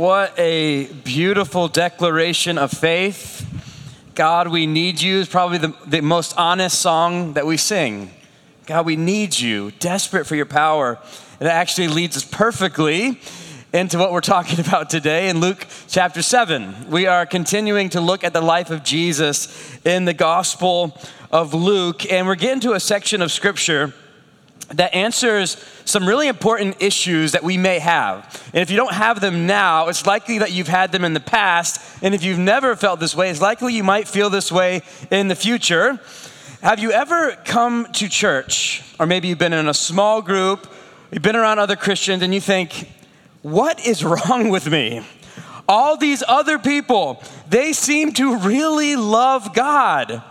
What a beautiful declaration of faith. God, we need you is probably the, the most honest song that we sing. God, we need you, desperate for your power. And it actually leads us perfectly into what we're talking about today in Luke chapter 7. We are continuing to look at the life of Jesus in the Gospel of Luke, and we're getting to a section of scripture that answers some really important issues that we may have. And if you don't have them now, it's likely that you've had them in the past. And if you've never felt this way, it's likely you might feel this way in the future. Have you ever come to church, or maybe you've been in a small group, you've been around other Christians, and you think, what is wrong with me? All these other people, they seem to really love God.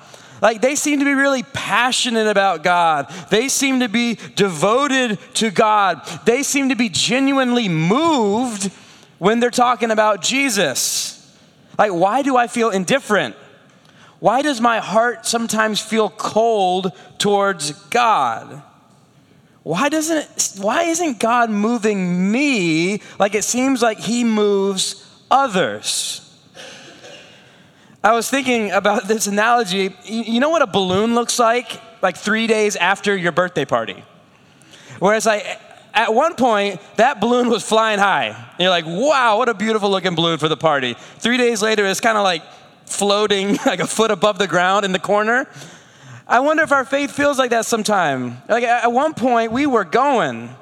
Like they seem to be really passionate about God. They seem to be devoted to God. They seem to be genuinely moved when they're talking about Jesus. Like, why do I feel indifferent? Why does my heart sometimes feel cold towards God? Why doesn't why isn't God moving me like it seems like he moves others? I was thinking about this analogy. You know what a balloon looks like? Like three days after your birthday party. Whereas, like, at one point, that balloon was flying high. And you're like, wow, what a beautiful looking balloon for the party. Three days later, it's kind of like floating like a foot above the ground in the corner. I wonder if our faith feels like that sometime. Like, at one point, we were going.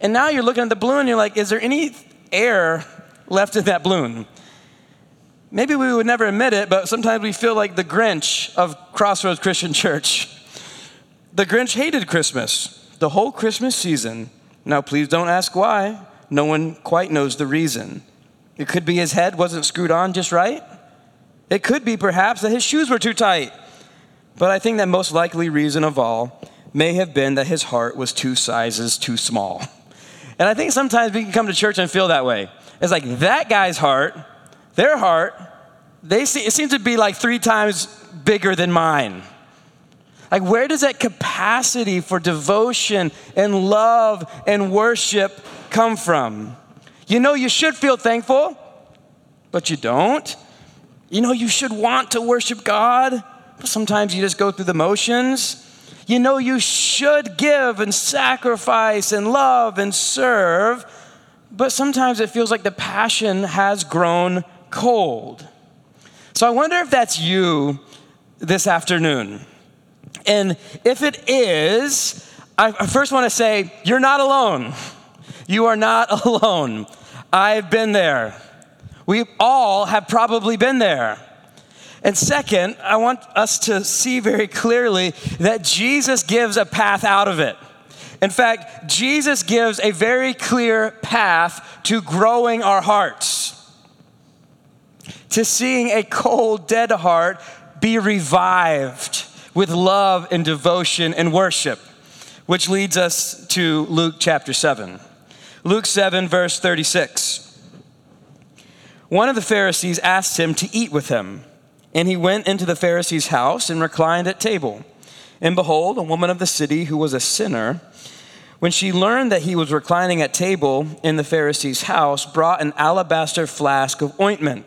And now you're looking at the balloon and you're like, is there any air left in that balloon? Maybe we would never admit it, but sometimes we feel like the Grinch of Crossroads Christian Church. The Grinch hated Christmas, the whole Christmas season. Now, please don't ask why. No one quite knows the reason. It could be his head wasn't screwed on just right. It could be perhaps that his shoes were too tight. But I think that most likely reason of all may have been that his heart was two sizes too small. And I think sometimes we can come to church and feel that way. It's like that guy's heart their heart, they see, it seems to be like three times bigger than mine. Like, where does that capacity for devotion and love and worship come from? You know, you should feel thankful, but you don't. You know, you should want to worship God, but sometimes you just go through the motions. You know, you should give and sacrifice and love and serve, but sometimes it feels like the passion has grown cold. So I wonder if that's you this afternoon. And if it is, I first want to say, you're not alone. You are not alone. I've been there. We all have probably been there. And second, I want us to see very clearly that Jesus gives a path out of it. In fact, Jesus gives a very clear path to growing our hearts to seeing a cold, dead heart be revived with love and devotion and worship, which leads us to Luke chapter 7. Luke 7, verse 36. One of the Pharisees asked him to eat with him, and he went into the Pharisee's house and reclined at table. And behold, a woman of the city who was a sinner, when she learned that he was reclining at table in the Pharisee's house, brought an alabaster flask of ointment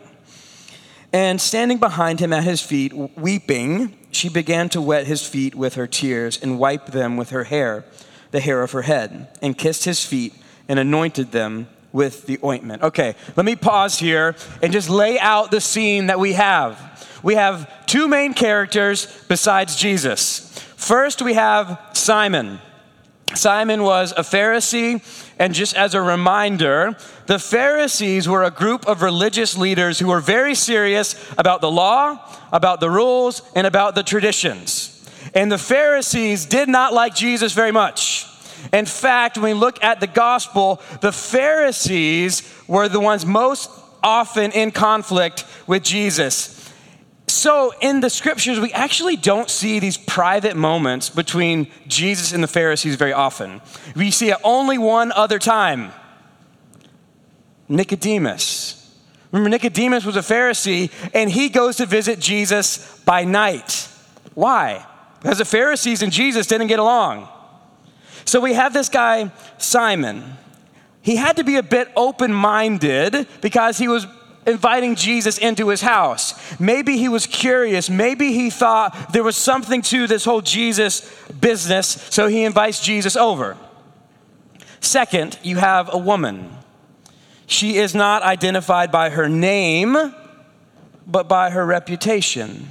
and standing behind him at his feet, weeping, she began to wet his feet with her tears and wipe them with her hair, the hair of her head, and kissed his feet and anointed them with the ointment. Okay, let me pause here and just lay out the scene that we have. We have two main characters besides Jesus. First, we have Simon. Simon was a Pharisee, and just as a reminder, the Pharisees were a group of religious leaders who were very serious about the law, about the rules, and about the traditions. And the Pharisees did not like Jesus very much. In fact, when we look at the gospel, the Pharisees were the ones most often in conflict with Jesus. So, in the scriptures, we actually don't see these private moments between Jesus and the Pharisees very often. We see it only one other time Nicodemus. Remember, Nicodemus was a Pharisee, and he goes to visit Jesus by night. Why? Because the Pharisees and Jesus didn't get along. So we have this guy, Simon. he had to be a bit open minded because he was inviting Jesus into his house. Maybe he was curious. Maybe he thought there was something to this whole Jesus business, so he invites Jesus over. Second, you have a woman. She is not identified by her name, but by her reputation.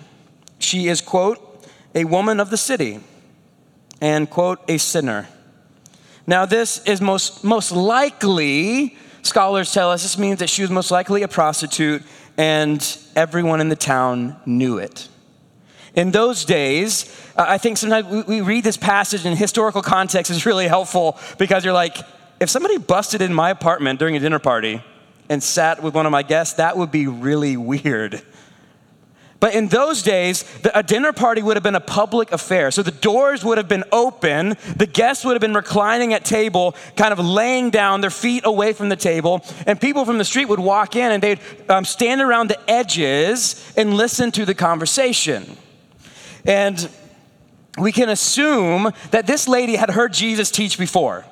She is, quote, a woman of the city, and, quote, a sinner. Now, this is most, most likely Scholars tell us this means that she was most likely a prostitute and everyone in the town knew it. In those days, uh, I think sometimes we, we read this passage in historical context is really helpful because you're like, if somebody busted in my apartment during a dinner party and sat with one of my guests, that would be really weird. But in those days, a dinner party would have been a public affair. So the doors would have been open, the guests would have been reclining at table, kind of laying down, their feet away from the table, and people from the street would walk in and they'd um, stand around the edges and listen to the conversation. And we can assume that this lady had heard Jesus teach before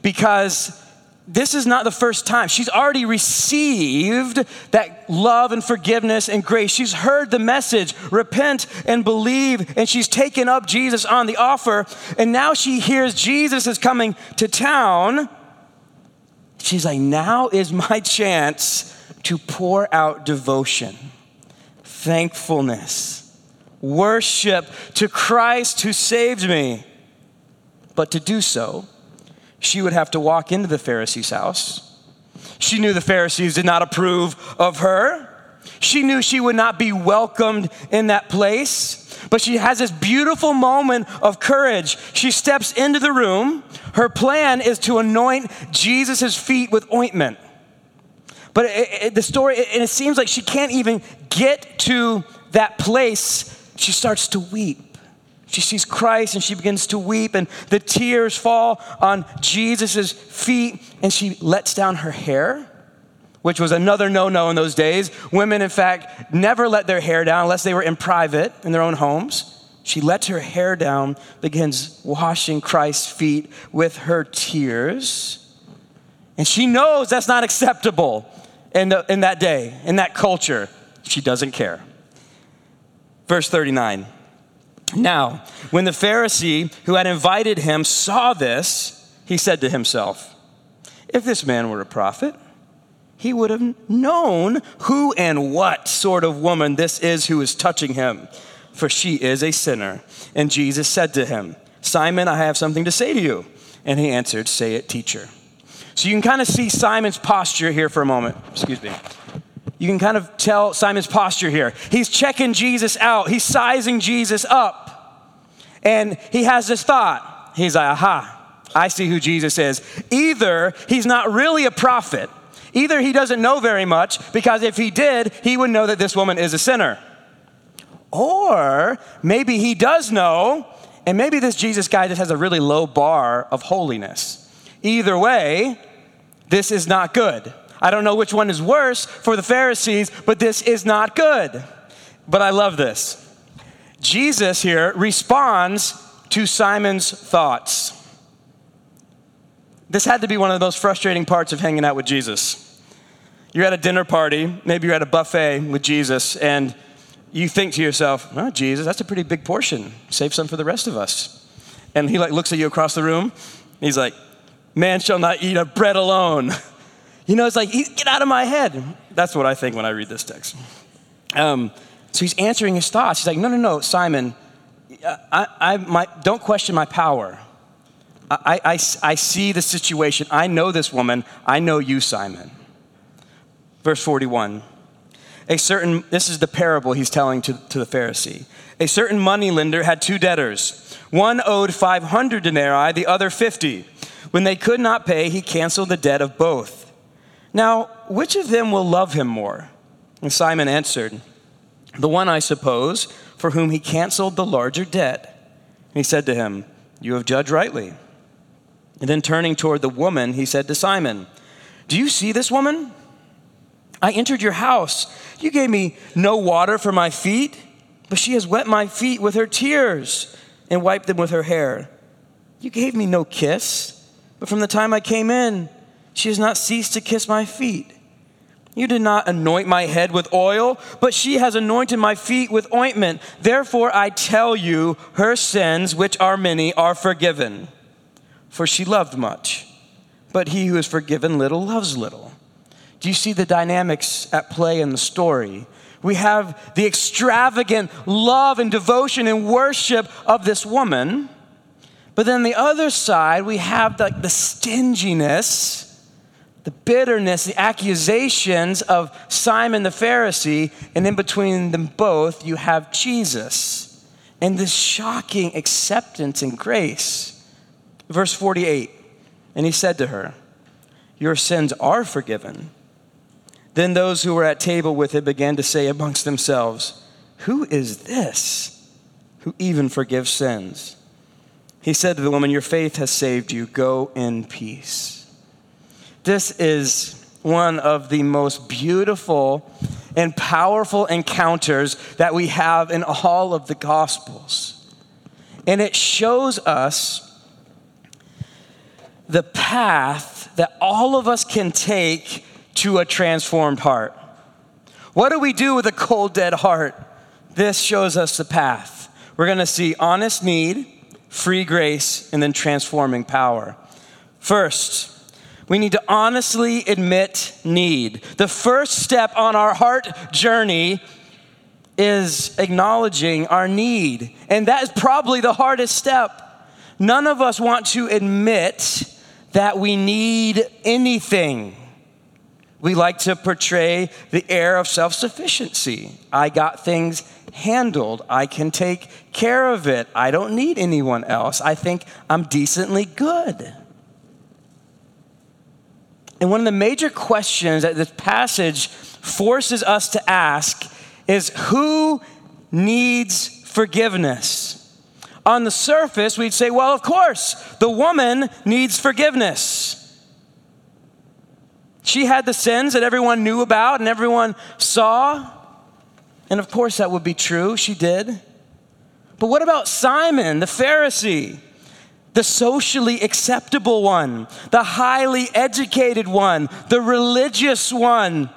because this is not the first time. She's already received that love and forgiveness and grace. She's heard the message, repent and believe, and she's taken up Jesus on the offer. And now she hears Jesus is coming to town. She's like, now is my chance to pour out devotion, thankfulness, worship to Christ who saved me. But to do so, she would have to walk into the Pharisee's house. She knew the Pharisees did not approve of her. She knew she would not be welcomed in that place. But she has this beautiful moment of courage. She steps into the room. Her plan is to anoint Jesus' feet with ointment. But it, it, the story, and it seems like she can't even get to that place. She starts to weep. She sees Christ and she begins to weep, and the tears fall on Jesus' feet, and she lets down her hair, which was another no no in those days. Women, in fact, never let their hair down unless they were in private in their own homes. She lets her hair down, begins washing Christ's feet with her tears. And she knows that's not acceptable in, the, in that day, in that culture. She doesn't care. Verse 39. Now, when the Pharisee who had invited him saw this, he said to himself, If this man were a prophet, he would have known who and what sort of woman this is who is touching him, for she is a sinner. And Jesus said to him, Simon, I have something to say to you. And he answered, Say it, teacher. So you can kind of see Simon's posture here for a moment. Excuse me. You can kind of tell Simon's posture here. He's checking Jesus out, he's sizing Jesus up. And he has this thought. He's like, aha, I see who Jesus is. Either he's not really a prophet, either he doesn't know very much, because if he did, he would know that this woman is a sinner. Or maybe he does know, and maybe this Jesus guy just has a really low bar of holiness. Either way, this is not good. I don't know which one is worse for the Pharisees, but this is not good. But I love this. Jesus here responds to Simon's thoughts. This had to be one of the most frustrating parts of hanging out with Jesus. You're at a dinner party, maybe you're at a buffet with Jesus, and you think to yourself, oh, Jesus, that's a pretty big portion. Save some for the rest of us. And he like looks at you across the room. He's like, man shall not eat of bread alone. You know, it's like, get out of my head. That's what I think when I read this text. Um, so he's answering his thoughts. He's like, no, no, no, Simon, I, I, my, don't question my power. I, I, I see the situation. I know this woman. I know you, Simon. Verse 41. A certain, this is the parable he's telling to, to the Pharisee. A certain moneylender had two debtors. One owed 500 denarii, the other 50. When they could not pay, he canceled the debt of both. Now, which of them will love him more? And Simon answered, The one, I suppose, for whom he canceled the larger debt. And he said to him, You have judged rightly. And then turning toward the woman, he said to Simon, Do you see this woman? I entered your house. You gave me no water for my feet, but she has wet my feet with her tears and wiped them with her hair. You gave me no kiss, but from the time I came in, She has not ceased to kiss my feet. You did not anoint my head with oil, but she has anointed my feet with ointment. Therefore, I tell you, her sins, which are many, are forgiven. For she loved much. But he who is forgiven little loves little. Do you see the dynamics at play in the story? We have the extravagant love and devotion and worship of this woman. But then the other side, we have the, the stinginess the bitterness, the accusations of Simon the Pharisee, and in between them both, you have Jesus and this shocking acceptance and grace. Verse 48 And he said to her, Your sins are forgiven. Then those who were at table with him began to say amongst themselves, Who is this who even forgives sins? He said to the woman, Your faith has saved you. Go in peace. This is one of the most beautiful and powerful encounters that we have in all of the Gospels. And it shows us the path that all of us can take to a transformed heart. What do we do with a cold, dead heart? This shows us the path. We're going to see honest need, free grace, and then transforming power. First, we need to honestly admit need. The first step on our heart journey is acknowledging our need. And that is probably the hardest step. None of us want to admit that we need anything. We like to portray the air of self sufficiency. I got things handled. I can take care of it. I don't need anyone else. I think I'm decently good. And one of the major questions that this passage forces us to ask is who needs forgiveness? On the surface, we'd say, well, of course, the woman needs forgiveness. She had the sins that everyone knew about and everyone saw. And of course, that would be true. She did. But what about Simon, the Pharisee? The socially acceptable one, the highly educated one, the religious one.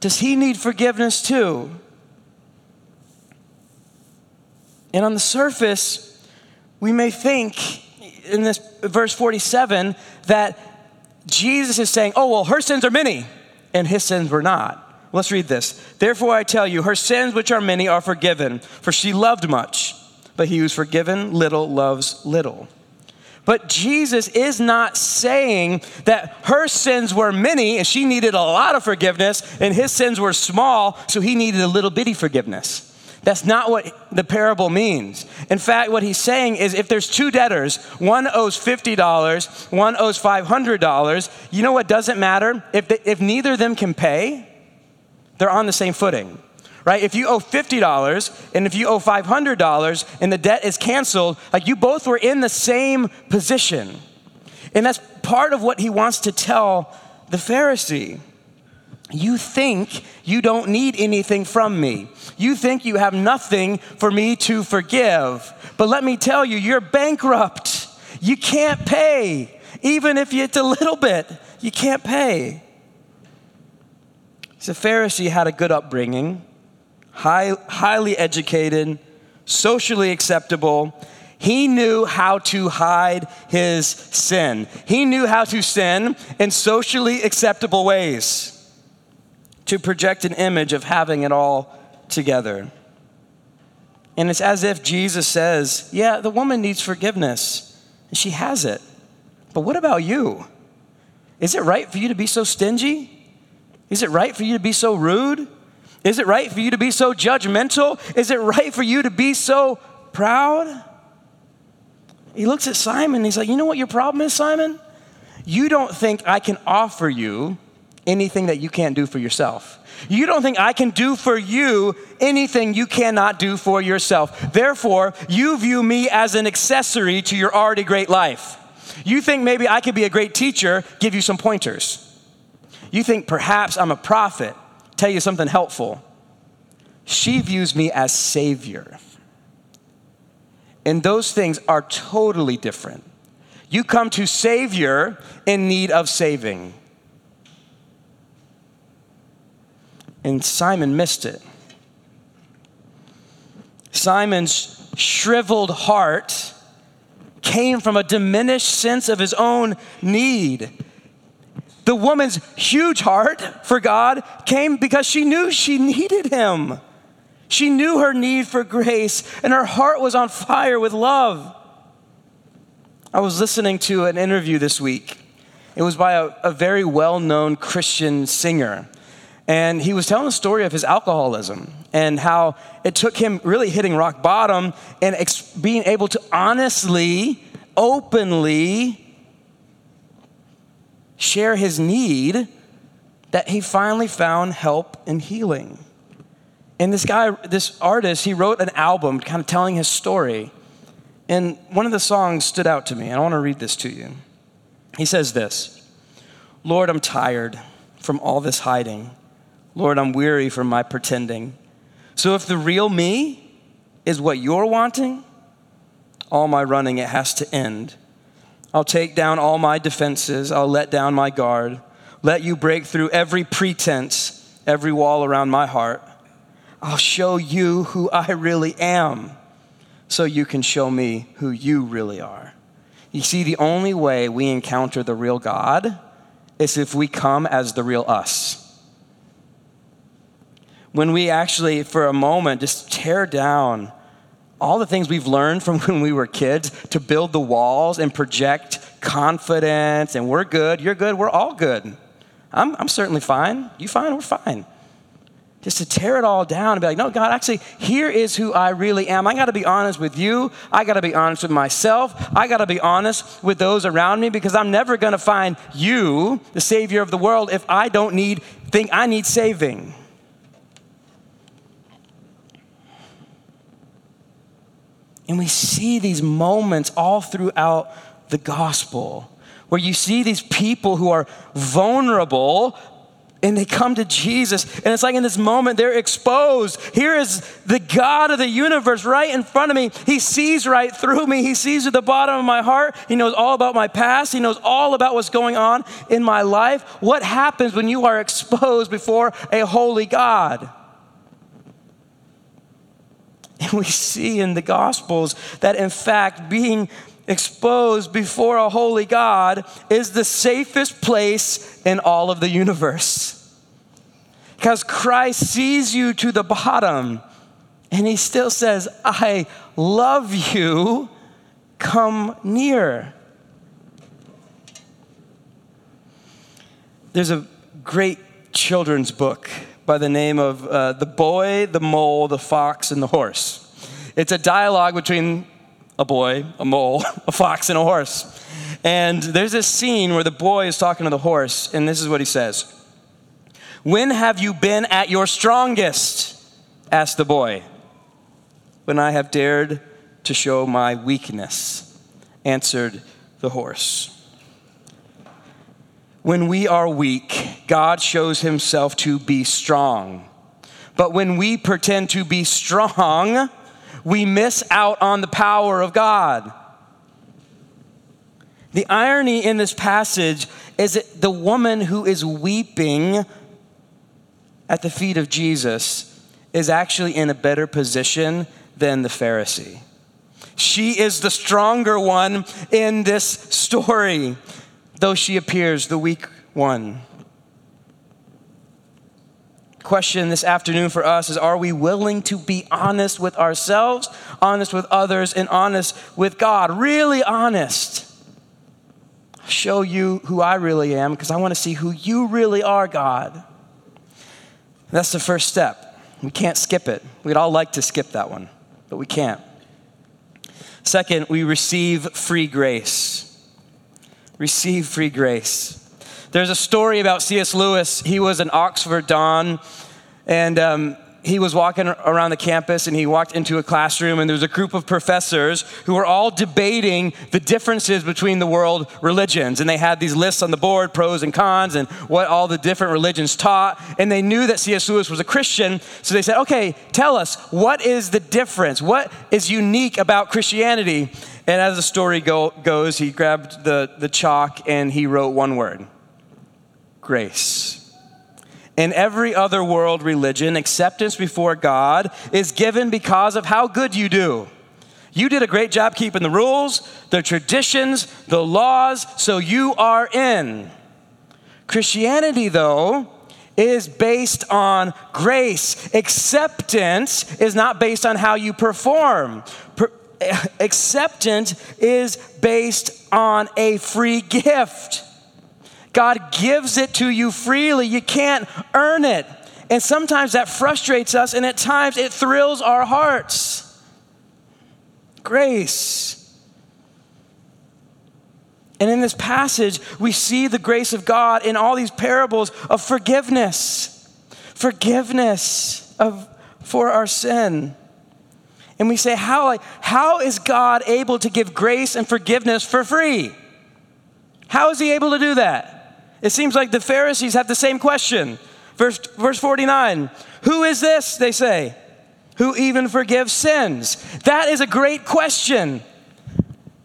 Does he need forgiveness too? And on the surface, we may think in this verse 47 that Jesus is saying, oh, well, her sins are many, and his sins were not. Let's read this. Therefore, I tell you, her sins, which are many, are forgiven, for she loved much, but he who's forgiven little loves little. But Jesus is not saying that her sins were many and she needed a lot of forgiveness, and his sins were small, so he needed a little bitty forgiveness. That's not what the parable means. In fact, what he's saying is if there's two debtors, one owes $50, one owes $500, you know what doesn't matter? If, if neither of them can pay, they're on the same footing right? If you owe $50 and if you owe $500 and the debt is canceled, like you both were in the same position. And that's part of what he wants to tell the Pharisee. You think you don't need anything from me. You think you have nothing for me to forgive. But let me tell you, you're bankrupt. You can't pay. Even if it's a little bit, you can't pay. The Pharisee had a good upbringing high, highly educated, socially acceptable. He knew how to hide his sin. He knew how to sin in socially acceptable ways to project an image of having it all together. And it's as if Jesus says, Yeah, the woman needs forgiveness, and she has it. But what about you? Is it right for you to be so stingy? Is it right for you to be so rude? Is it right for you to be so judgmental? Is it right for you to be so proud? He looks at Simon he's like, You know what your problem is, Simon? You don't think I can offer you anything that you can't do for yourself. You don't think I can do for you anything you cannot do for yourself. Therefore, you view me as an accessory to your already great life. You think maybe I could be a great teacher, give you some pointers. You think perhaps I'm a prophet, tell you something helpful. She views me as Savior. And those things are totally different. You come to Savior in need of saving. And Simon missed it. Simon's shriveled heart came from a diminished sense of his own need. The woman's huge heart for God came because she knew she needed him. She knew her need for grace, and her heart was on fire with love. I was listening to an interview this week. It was by a, a very well known Christian singer. And he was telling the story of his alcoholism and how it took him really hitting rock bottom and ex- being able to honestly, openly share his need that he finally found help and healing. And this guy, this artist, he wrote an album kind of telling his story. And one of the songs stood out to me, and I want to read this to you. He says this Lord, I'm tired from all this hiding. Lord, I'm weary from my pretending. So if the real me is what you're wanting, all my running, it has to end. I'll take down all my defenses. I'll let down my guard. Let you break through every pretense, every wall around my heart. I'll show you who I really am so you can show me who you really are. You see, the only way we encounter the real God is if we come as the real us. When we actually, for a moment, just tear down all the things we've learned from when we were kids to build the walls and project confidence, and we're good, you're good, we're all good. I'm, I'm certainly fine. You fine? We're fine just to tear it all down and be like, no, God, actually, here is who I really am. I got to be honest with you. I got to be honest with myself. I got to be honest with those around me because I'm never going to find you, the Savior of the world, if I don't need, think I need saving. And we see these moments all throughout the gospel where you see these people who are vulnerable and they come to Jesus. And it's like in this moment, they're exposed. Here is the God of the universe right in front of me. He sees right through me. He sees at the bottom of my heart. He knows all about my past. He knows all about what's going on in my life. What happens when you are exposed before a holy God? And we see in the Gospels that, in fact, being exposed before a holy God is the safest place in all of the universe. Because Christ sees you to the bottom and he still says, I love you, come near. There's a great children's book by the name of uh, The Boy, the Mole, the Fox, and the Horse. It's a dialogue between a boy, a mole, a fox, and a horse. And there's this scene where the boy is talking to the horse, and this is what he says When have you been at your strongest? asked the boy. When I have dared to show my weakness, answered the horse. When we are weak, God shows himself to be strong. But when we pretend to be strong, we miss out on the power of God. The irony in this passage is that the woman who is weeping at the feet of Jesus is actually in a better position than the Pharisee. She is the stronger one in this story, though she appears the weak one question this afternoon for us is Are we willing to be honest with ourselves, honest with others, and honest with God? Really honest. show you who I really am because I want to see who you really are, God. That's the first step. We can't skip it. We'd all like to skip that one, but we can't. Second, we receive free grace. Receive free grace. There's a story about C.S. Lewis. He was an Oxford Don, and um, he was walking around the campus and he walked into a classroom and there was a group of professors who were all debating the differences between the world religions and they had these lists on the board pros and cons and what all the different religions taught and they knew that cs lewis was a christian so they said okay tell us what is the difference what is unique about christianity And as the story go, goes, he grabbed the, the chalk and he wrote one word grace. In every other world religion, acceptance before God is given because of how good you do. You did a great job keeping the rules, the traditions, the laws, so you are in. Christianity, though, is based on grace. Acceptance is not based on how you perform. Per- acceptance is based on a free gift. God gives it to you freely. You can't earn it. And sometimes that frustrates us, and at times it thrills our hearts. Grace. And in this passage, we see the grace of God in all these parables of forgiveness. Forgiveness of, for our sin. And we say, how, like, how is God able to give grace and forgiveness for free? How is he able to do that? It seems like the Pharisees have the same question. Verse, verse 49 Who is this? They say, who even forgives sins? That is a great question.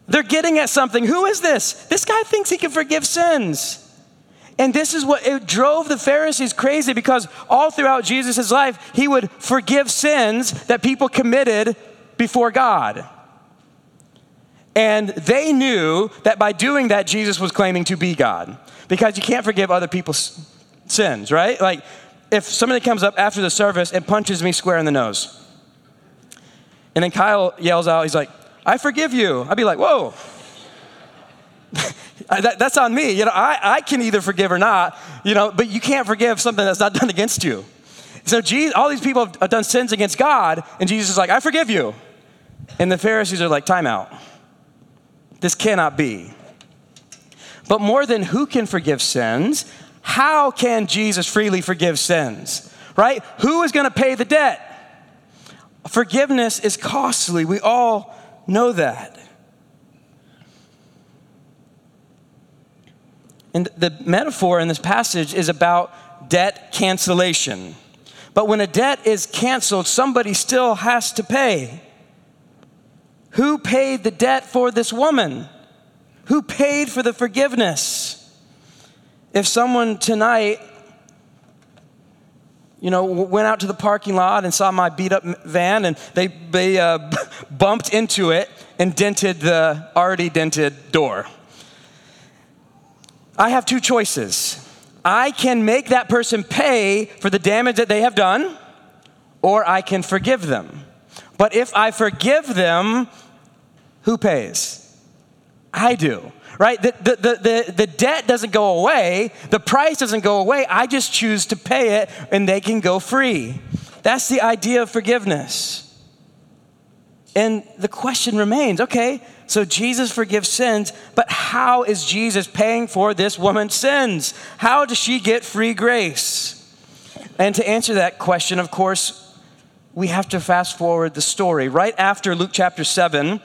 They're getting at something. Who is this? This guy thinks he can forgive sins. And this is what it drove the Pharisees crazy because all throughout Jesus' life, he would forgive sins that people committed before God. And they knew that by doing that, Jesus was claiming to be God because you can't forgive other people's sins, right? Like if somebody comes up after the service and punches me square in the nose, and then Kyle yells out, he's like, I forgive you. I'd be like, whoa. that, that's on me. You know, I, I can either forgive or not, you know, but you can't forgive something that's not done against you. So Jesus, all these people have done sins against God, and Jesus is like, I forgive you. And the Pharisees are like, time out. This cannot be. But more than who can forgive sins, how can Jesus freely forgive sins? Right? Who is going to pay the debt? Forgiveness is costly. We all know that. And the metaphor in this passage is about debt cancellation. But when a debt is canceled, somebody still has to pay. Who paid the debt for this woman? Who paid for the forgiveness? If someone tonight, you know, went out to the parking lot and saw my beat up van and they, they uh, bumped into it and dented the already dented door. I have two choices. I can make that person pay for the damage that they have done, or I can forgive them. But if I forgive them, who pays? I do, right? The, the, the, the, the debt doesn't go away, the price doesn't go away. I just choose to pay it and they can go free. That's the idea of forgiveness. And the question remains okay, so Jesus forgives sins, but how is Jesus paying for this woman's sins? How does she get free grace? And to answer that question, of course, we have to fast forward the story. Right after Luke chapter 7,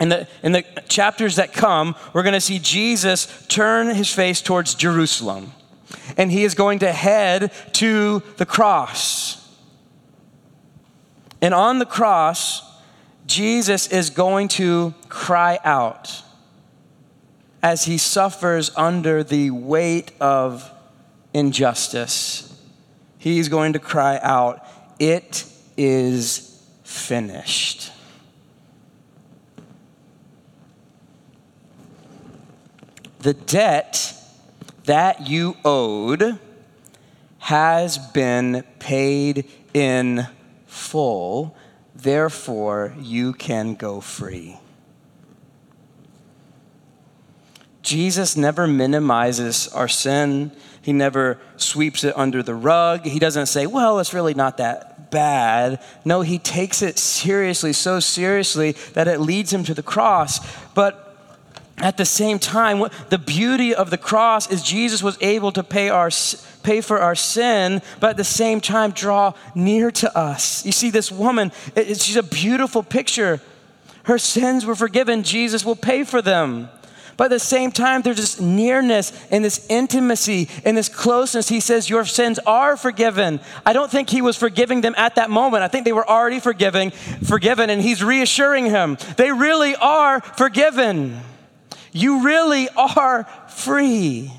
in the, in the chapters that come, we're going to see Jesus turn his face towards Jerusalem. And he is going to head to the cross. And on the cross, Jesus is going to cry out as he suffers under the weight of injustice. He's going to cry out, It is finished. the debt that you owed has been paid in full, therefore, you can go free. Jesus never minimizes our sin. He never sweeps it under the rug. He doesn't say, well, it's really not that bad. No, he takes it seriously, so seriously that it leads him to the cross. But at the same time, the beauty of the cross is Jesus was able to pay, our, pay for our sin, but at the same time draw near to us. You see, this woman, it, she's a beautiful picture. Her sins were forgiven, Jesus will pay for them. But at the same time, there's this nearness and this intimacy and this closeness. He says, Your sins are forgiven. I don't think he was forgiving them at that moment. I think they were already forgiving, forgiven, and he's reassuring him. They really are forgiven. You really are free.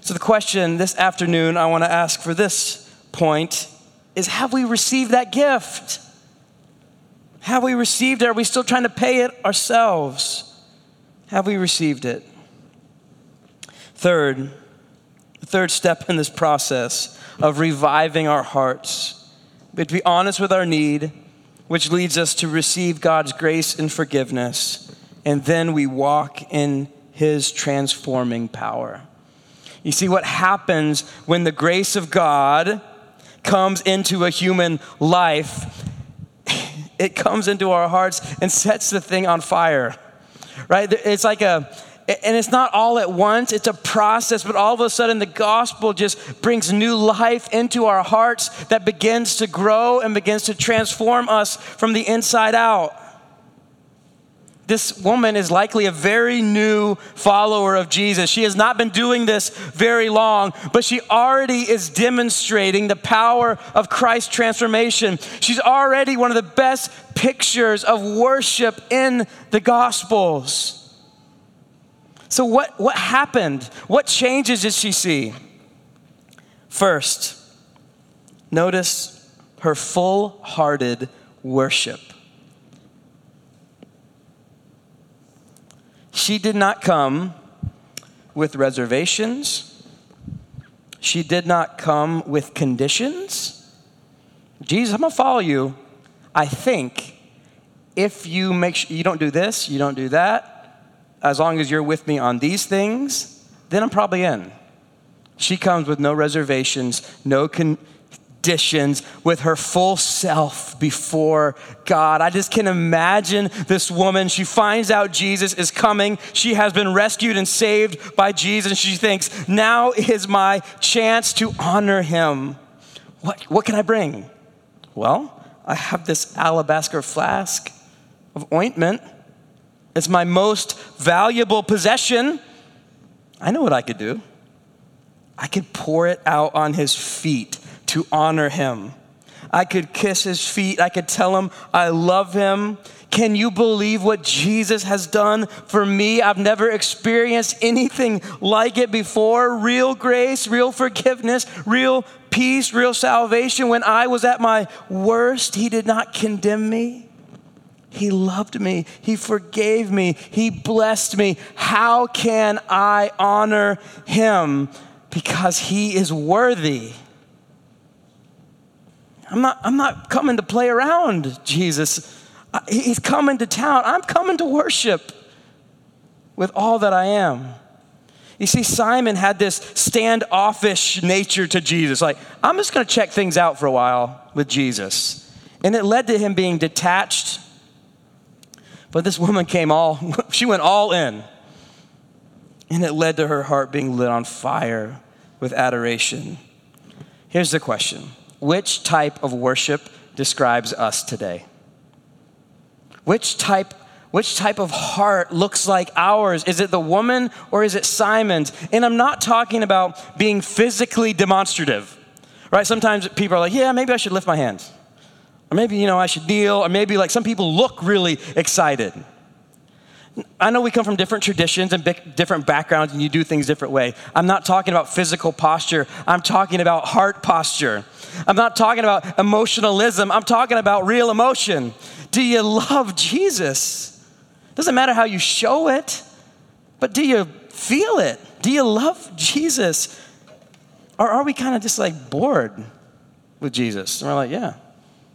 So, the question this afternoon I want to ask for this point is Have we received that gift? Have we received it? Are we still trying to pay it ourselves? Have we received it? Third, the third step in this process of reviving our hearts, but to be honest with our need, which leads us to receive God's grace and forgiveness, and then we walk in His transforming power. You see, what happens when the grace of God comes into a human life, it comes into our hearts and sets the thing on fire, right? It's like a, and it's not all at once, it's a process, but all of a sudden the gospel just brings new life into our hearts that begins to grow and begins to transform us from the inside out. This woman is likely a very new follower of Jesus. She has not been doing this very long, but she already is demonstrating the power of Christ's transformation. She's already one of the best pictures of worship in the Gospels. So, what, what happened? What changes did she see? First, notice her full hearted worship. She did not come with reservations. She did not come with conditions. Jesus, I'm gonna follow you. I think if you make sure you don't do this, you don't do that, as long as you're with me on these things, then I'm probably in. She comes with no reservations, no conditions with her full self before God. I just can imagine this woman. She finds out Jesus is coming. She has been rescued and saved by Jesus. She thinks, now is my chance to honor him. What, what can I bring? Well, I have this alabaster flask of ointment. It's my most valuable possession. I know what I could do. I could pour it out on his feet to honor him. I could kiss his feet. I could tell him I love him. Can you believe what Jesus has done for me? I've never experienced anything like it before. Real grace, real forgiveness, real peace, real salvation. When I was at my worst, he did not condemn me. He loved me. He forgave me. He blessed me. How can I honor him? Because he is worthy. I'm not, I'm not coming to play around, Jesus. He's coming to town. I'm coming to worship with all that I am. You see, Simon had this standoffish nature to Jesus. Like, I'm just going to check things out for a while with Jesus. And it led to him being detached. But this woman came all, she went all in. And it led to her heart being lit on fire with adoration. Here's the question which type of worship describes us today? Which type which type of heart looks like ours? Is it the woman or is it Simon's? And I'm not talking about being physically demonstrative. Right? Sometimes people are like, "Yeah, maybe I should lift my hands." Or maybe, you know, I should kneel, or maybe like some people look really excited. I know we come from different traditions and different backgrounds and you do things different way. I'm not talking about physical posture. I'm talking about heart posture. I'm not talking about emotionalism. I'm talking about real emotion. Do you love Jesus? Doesn't matter how you show it, but do you feel it? Do you love Jesus? Or are we kind of just like bored with Jesus? And we're like, yeah.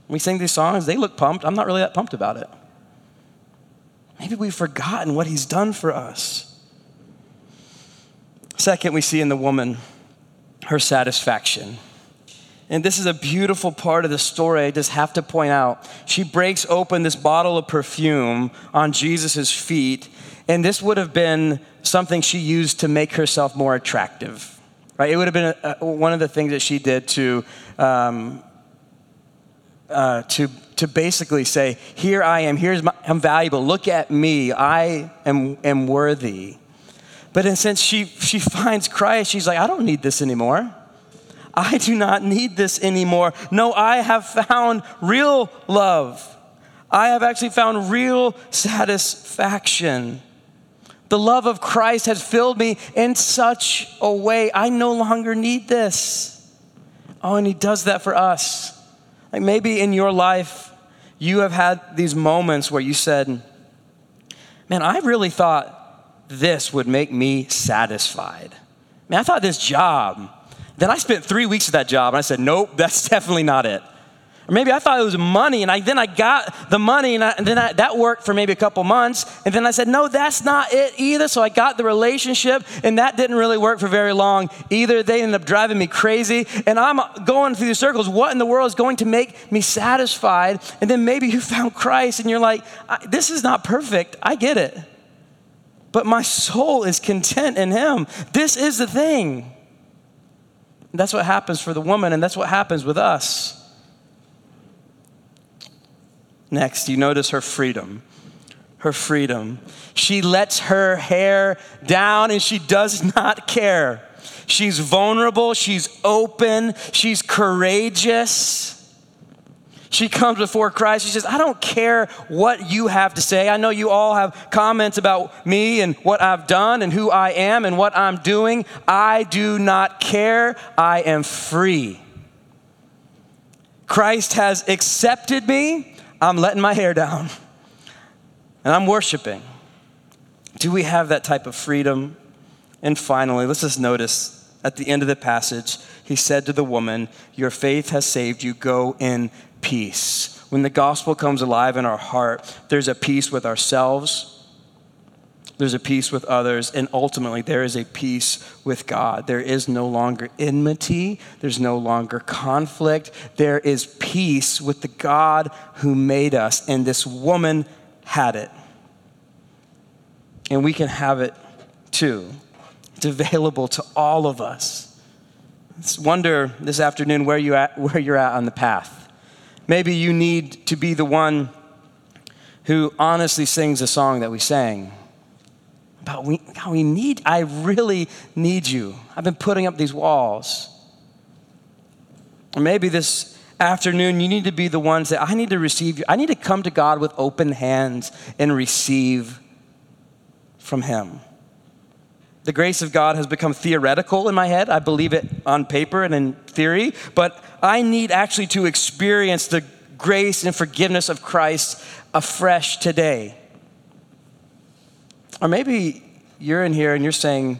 We sing these songs, they look pumped. I'm not really that pumped about it. Maybe we've forgotten what he's done for us. Second, we see in the woman her satisfaction. And this is a beautiful part of the story I just have to point out. She breaks open this bottle of perfume on Jesus' feet, and this would have been something she used to make herself more attractive, right? It would have been a, a, one of the things that she did to um, uh, to, to basically say, Here I am, here's my, I'm valuable, look at me, I am, am worthy. But in since she, she finds Christ, she's like, I don't need this anymore. I do not need this anymore. No, I have found real love. I have actually found real satisfaction. The love of Christ has filled me in such a way, I no longer need this. Oh, and He does that for us. Like maybe in your life, you have had these moments where you said, Man, I really thought this would make me satisfied. Man, I thought this job. Then I spent three weeks at that job and I said, Nope, that's definitely not it. Or maybe I thought it was money, and I, then I got the money, and, I, and then I, that worked for maybe a couple months. And then I said, no, that's not it either. So I got the relationship, and that didn't really work for very long either. They ended up driving me crazy, and I'm going through the circles. What in the world is going to make me satisfied? And then maybe you found Christ, and you're like, this is not perfect. I get it. But my soul is content in Him. This is the thing. That's what happens for the woman, and that's what happens with us. Next, you notice her freedom. Her freedom. She lets her hair down and she does not care. She's vulnerable, she's open, she's courageous. She comes before Christ. She says, I don't care what you have to say. I know you all have comments about me and what I've done and who I am and what I'm doing. I do not care. I am free. Christ has accepted me. I'm letting my hair down and I'm worshiping. Do we have that type of freedom? And finally, let's just notice at the end of the passage, he said to the woman, Your faith has saved you. Go in peace. When the gospel comes alive in our heart, there's a peace with ourselves there's a peace with others, and ultimately there is a peace with God. There is no longer enmity, there's no longer conflict. There is peace with the God who made us, and this woman had it. And we can have it too. It's available to all of us. Wonder this afternoon where, you at, where you're at on the path. Maybe you need to be the one who honestly sings a song that we sang about we, God, we need, I really need you. I've been putting up these walls. Or maybe this afternoon, you need to be the ones that I need to receive you. I need to come to God with open hands and receive from Him. The grace of God has become theoretical in my head. I believe it on paper and in theory, but I need actually to experience the grace and forgiveness of Christ afresh today. Or maybe you're in here and you're saying,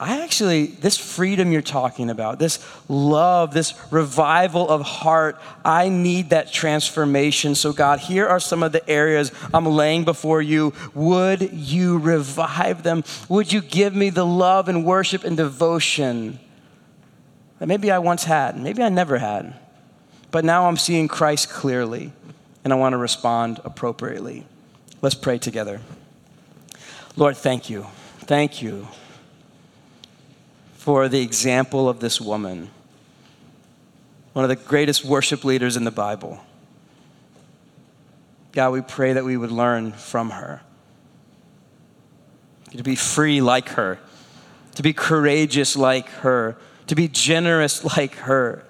I actually, this freedom you're talking about, this love, this revival of heart, I need that transformation. So, God, here are some of the areas I'm laying before you. Would you revive them? Would you give me the love and worship and devotion that maybe I once had, maybe I never had? But now I'm seeing Christ clearly, and I want to respond appropriately. Let's pray together. Lord, thank you. Thank you for the example of this woman, one of the greatest worship leaders in the Bible. God, we pray that we would learn from her, to be free like her, to be courageous like her, to be generous like her.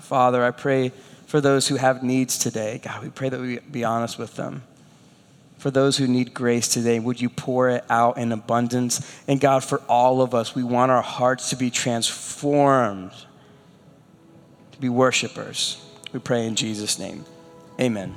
Father, I pray for those who have needs today. God, we pray that we be honest with them for those who need grace today. Would you pour it out in abundance? And God, for all of us, we want our hearts to be transformed, to be worshipers. We pray in Jesus' name. Amen.